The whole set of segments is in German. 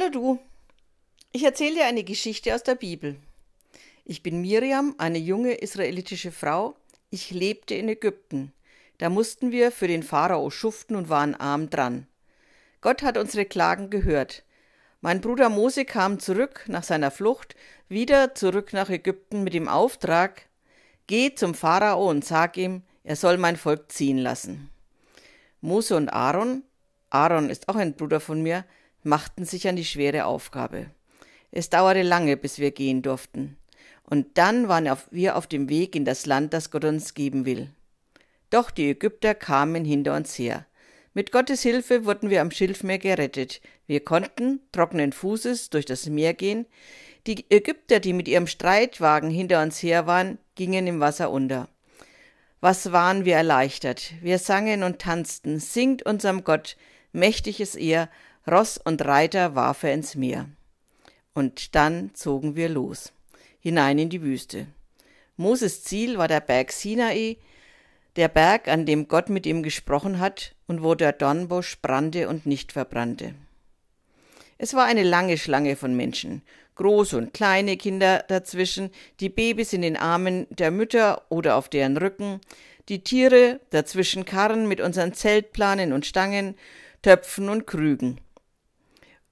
Hallo du, ich erzähle dir eine Geschichte aus der Bibel. Ich bin Miriam, eine junge israelitische Frau. Ich lebte in Ägypten. Da mussten wir für den Pharao schuften und waren arm dran. Gott hat unsere Klagen gehört. Mein Bruder Mose kam zurück nach seiner Flucht, wieder zurück nach Ägypten mit dem Auftrag, Geh zum Pharao und sag ihm, er soll mein Volk ziehen lassen. Mose und Aaron, Aaron ist auch ein Bruder von mir, machten sich an die schwere Aufgabe. Es dauerte lange, bis wir gehen durften. Und dann waren wir auf dem Weg in das Land, das Gott uns geben will. Doch die Ägypter kamen hinter uns her. Mit Gottes Hilfe wurden wir am Schilfmeer gerettet. Wir konnten trockenen Fußes durch das Meer gehen. Die Ägypter, die mit ihrem Streitwagen hinter uns her waren, gingen im Wasser unter. Was waren wir erleichtert. Wir sangen und tanzten, singt unserem Gott, mächtig ist er, Ross und Reiter warf er ins Meer. Und dann zogen wir los, hinein in die Wüste. Moses Ziel war der Berg Sinai, der Berg, an dem Gott mit ihm gesprochen hat und wo der Dornbusch brannte und nicht verbrannte. Es war eine lange Schlange von Menschen, große und kleine Kinder dazwischen, die Babys in den Armen der Mütter oder auf deren Rücken, die Tiere, dazwischen Karren mit unseren Zeltplanen und Stangen, Töpfen und Krügen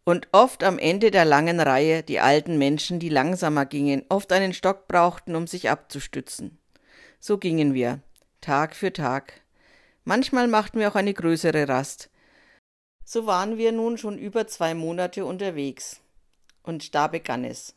und oft am Ende der langen Reihe die alten Menschen, die langsamer gingen, oft einen Stock brauchten, um sich abzustützen. So gingen wir, Tag für Tag. Manchmal machten wir auch eine größere Rast. So waren wir nun schon über zwei Monate unterwegs. Und da begann es.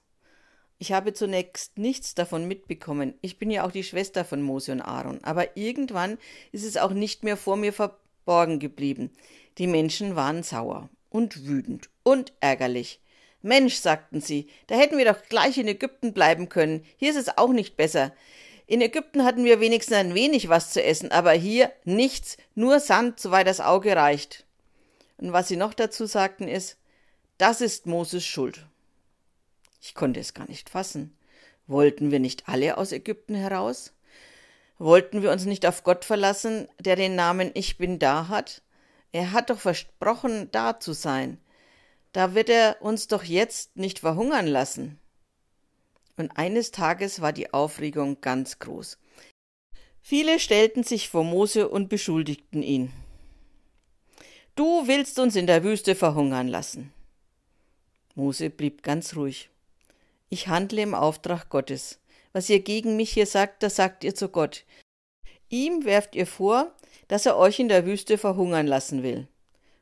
Ich habe zunächst nichts davon mitbekommen. Ich bin ja auch die Schwester von Mose und Aaron. Aber irgendwann ist es auch nicht mehr vor mir verborgen geblieben. Die Menschen waren sauer und wütend und ärgerlich. Mensch, sagten sie, da hätten wir doch gleich in Ägypten bleiben können. Hier ist es auch nicht besser. In Ägypten hatten wir wenigstens ein wenig was zu essen, aber hier nichts, nur Sand, soweit das Auge reicht. Und was sie noch dazu sagten ist, das ist Moses Schuld. Ich konnte es gar nicht fassen. Wollten wir nicht alle aus Ägypten heraus? Wollten wir uns nicht auf Gott verlassen, der den Namen Ich bin da hat? Er hat doch versprochen, da zu sein. Da wird er uns doch jetzt nicht verhungern lassen. Und eines Tages war die Aufregung ganz groß. Viele stellten sich vor Mose und beschuldigten ihn. Du willst uns in der Wüste verhungern lassen. Mose blieb ganz ruhig. Ich handle im Auftrag Gottes. Was ihr gegen mich hier sagt, das sagt ihr zu Gott. Ihm werft ihr vor, dass er euch in der Wüste verhungern lassen will.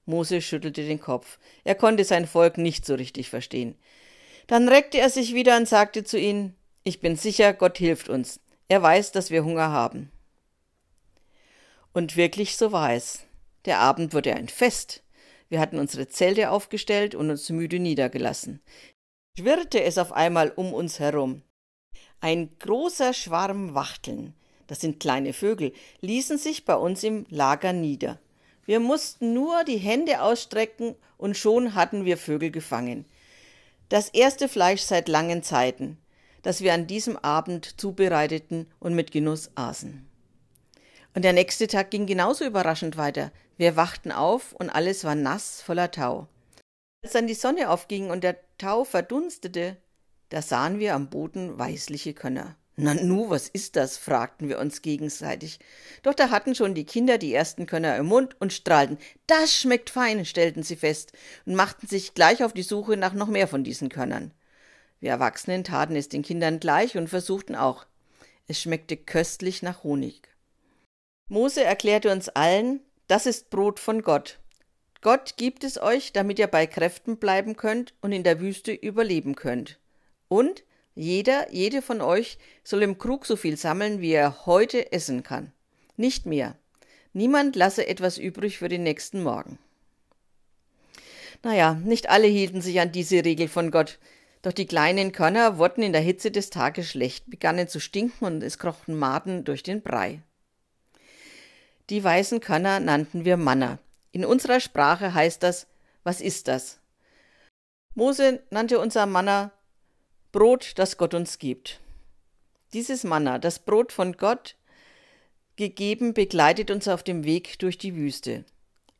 Mose schüttelte den Kopf. Er konnte sein Volk nicht so richtig verstehen. Dann reckte er sich wieder und sagte zu ihnen, ich bin sicher, Gott hilft uns. Er weiß, dass wir Hunger haben. Und wirklich so war es. Der Abend wurde ein Fest. Wir hatten unsere Zelte aufgestellt und uns müde niedergelassen. Schwirrte es auf einmal um uns herum. Ein großer Schwarm Wachteln, das sind kleine Vögel, ließen sich bei uns im Lager nieder. Wir mussten nur die Hände ausstrecken und schon hatten wir Vögel gefangen. Das erste Fleisch seit langen Zeiten, das wir an diesem Abend zubereiteten und mit Genuss aßen. Und der nächste Tag ging genauso überraschend weiter. Wir wachten auf und alles war nass voller Tau. Als dann die Sonne aufging und der Tau verdunstete, da sahen wir am Boden weißliche Könner. Na nu, was ist das? fragten wir uns gegenseitig. Doch da hatten schon die Kinder die ersten Könner im Mund und strahlten. Das schmeckt fein, stellten sie fest und machten sich gleich auf die Suche nach noch mehr von diesen Könnern. Wir Erwachsenen taten es den Kindern gleich und versuchten auch. Es schmeckte köstlich nach Honig. Mose erklärte uns allen, das ist Brot von Gott. Gott gibt es euch, damit ihr bei Kräften bleiben könnt und in der Wüste überleben könnt. Und jeder, jede von euch soll im Krug so viel sammeln, wie er heute essen kann. Nicht mehr. Niemand lasse etwas übrig für den nächsten Morgen. Naja, nicht alle hielten sich an diese Regel von Gott. Doch die kleinen Körner wurden in der Hitze des Tages schlecht, begannen zu stinken und es krochten Maden durch den Brei. Die weißen Körner nannten wir Manna. In unserer Sprache heißt das, was ist das? Mose nannte unser Manna Brot, das Gott uns gibt. Dieses Manna, das Brot von Gott gegeben, begleitet uns auf dem Weg durch die Wüste.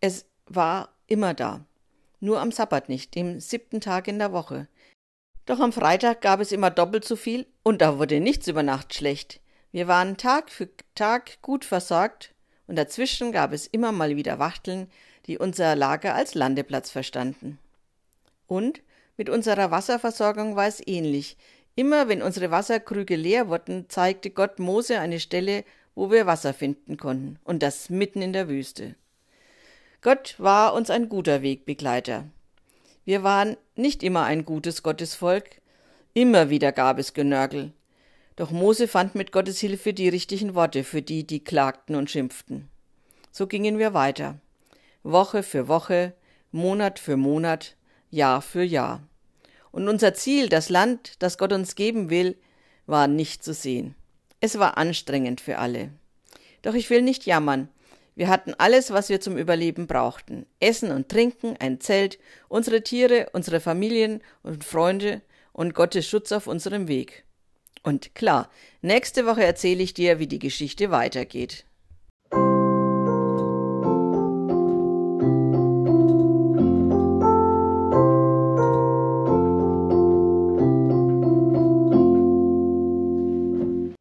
Es war immer da. nur am Sabbat nicht, dem siebten Tag in der Woche. Doch am Freitag gab es immer doppelt so viel und da wurde nichts über Nacht schlecht. Wir waren Tag für Tag gut versorgt und dazwischen gab es immer mal wieder Wachteln, die unser Lager als Landeplatz verstanden. Und mit unserer Wasserversorgung war es ähnlich. Immer wenn unsere Wasserkrüge leer wurden, zeigte Gott Mose eine Stelle, wo wir Wasser finden konnten, und das mitten in der Wüste. Gott war uns ein guter Wegbegleiter. Wir waren nicht immer ein gutes Gottesvolk, immer wieder gab es Genörgel. Doch Mose fand mit Gottes Hilfe die richtigen Worte für die, die klagten und schimpften. So gingen wir weiter. Woche für Woche, Monat für Monat, Jahr für Jahr. Und unser Ziel, das Land, das Gott uns geben will, war nicht zu sehen. Es war anstrengend für alle. Doch ich will nicht jammern, wir hatten alles, was wir zum Überleben brauchten. Essen und Trinken, ein Zelt, unsere Tiere, unsere Familien und Freunde und Gottes Schutz auf unserem Weg. Und klar, nächste Woche erzähle ich dir, wie die Geschichte weitergeht.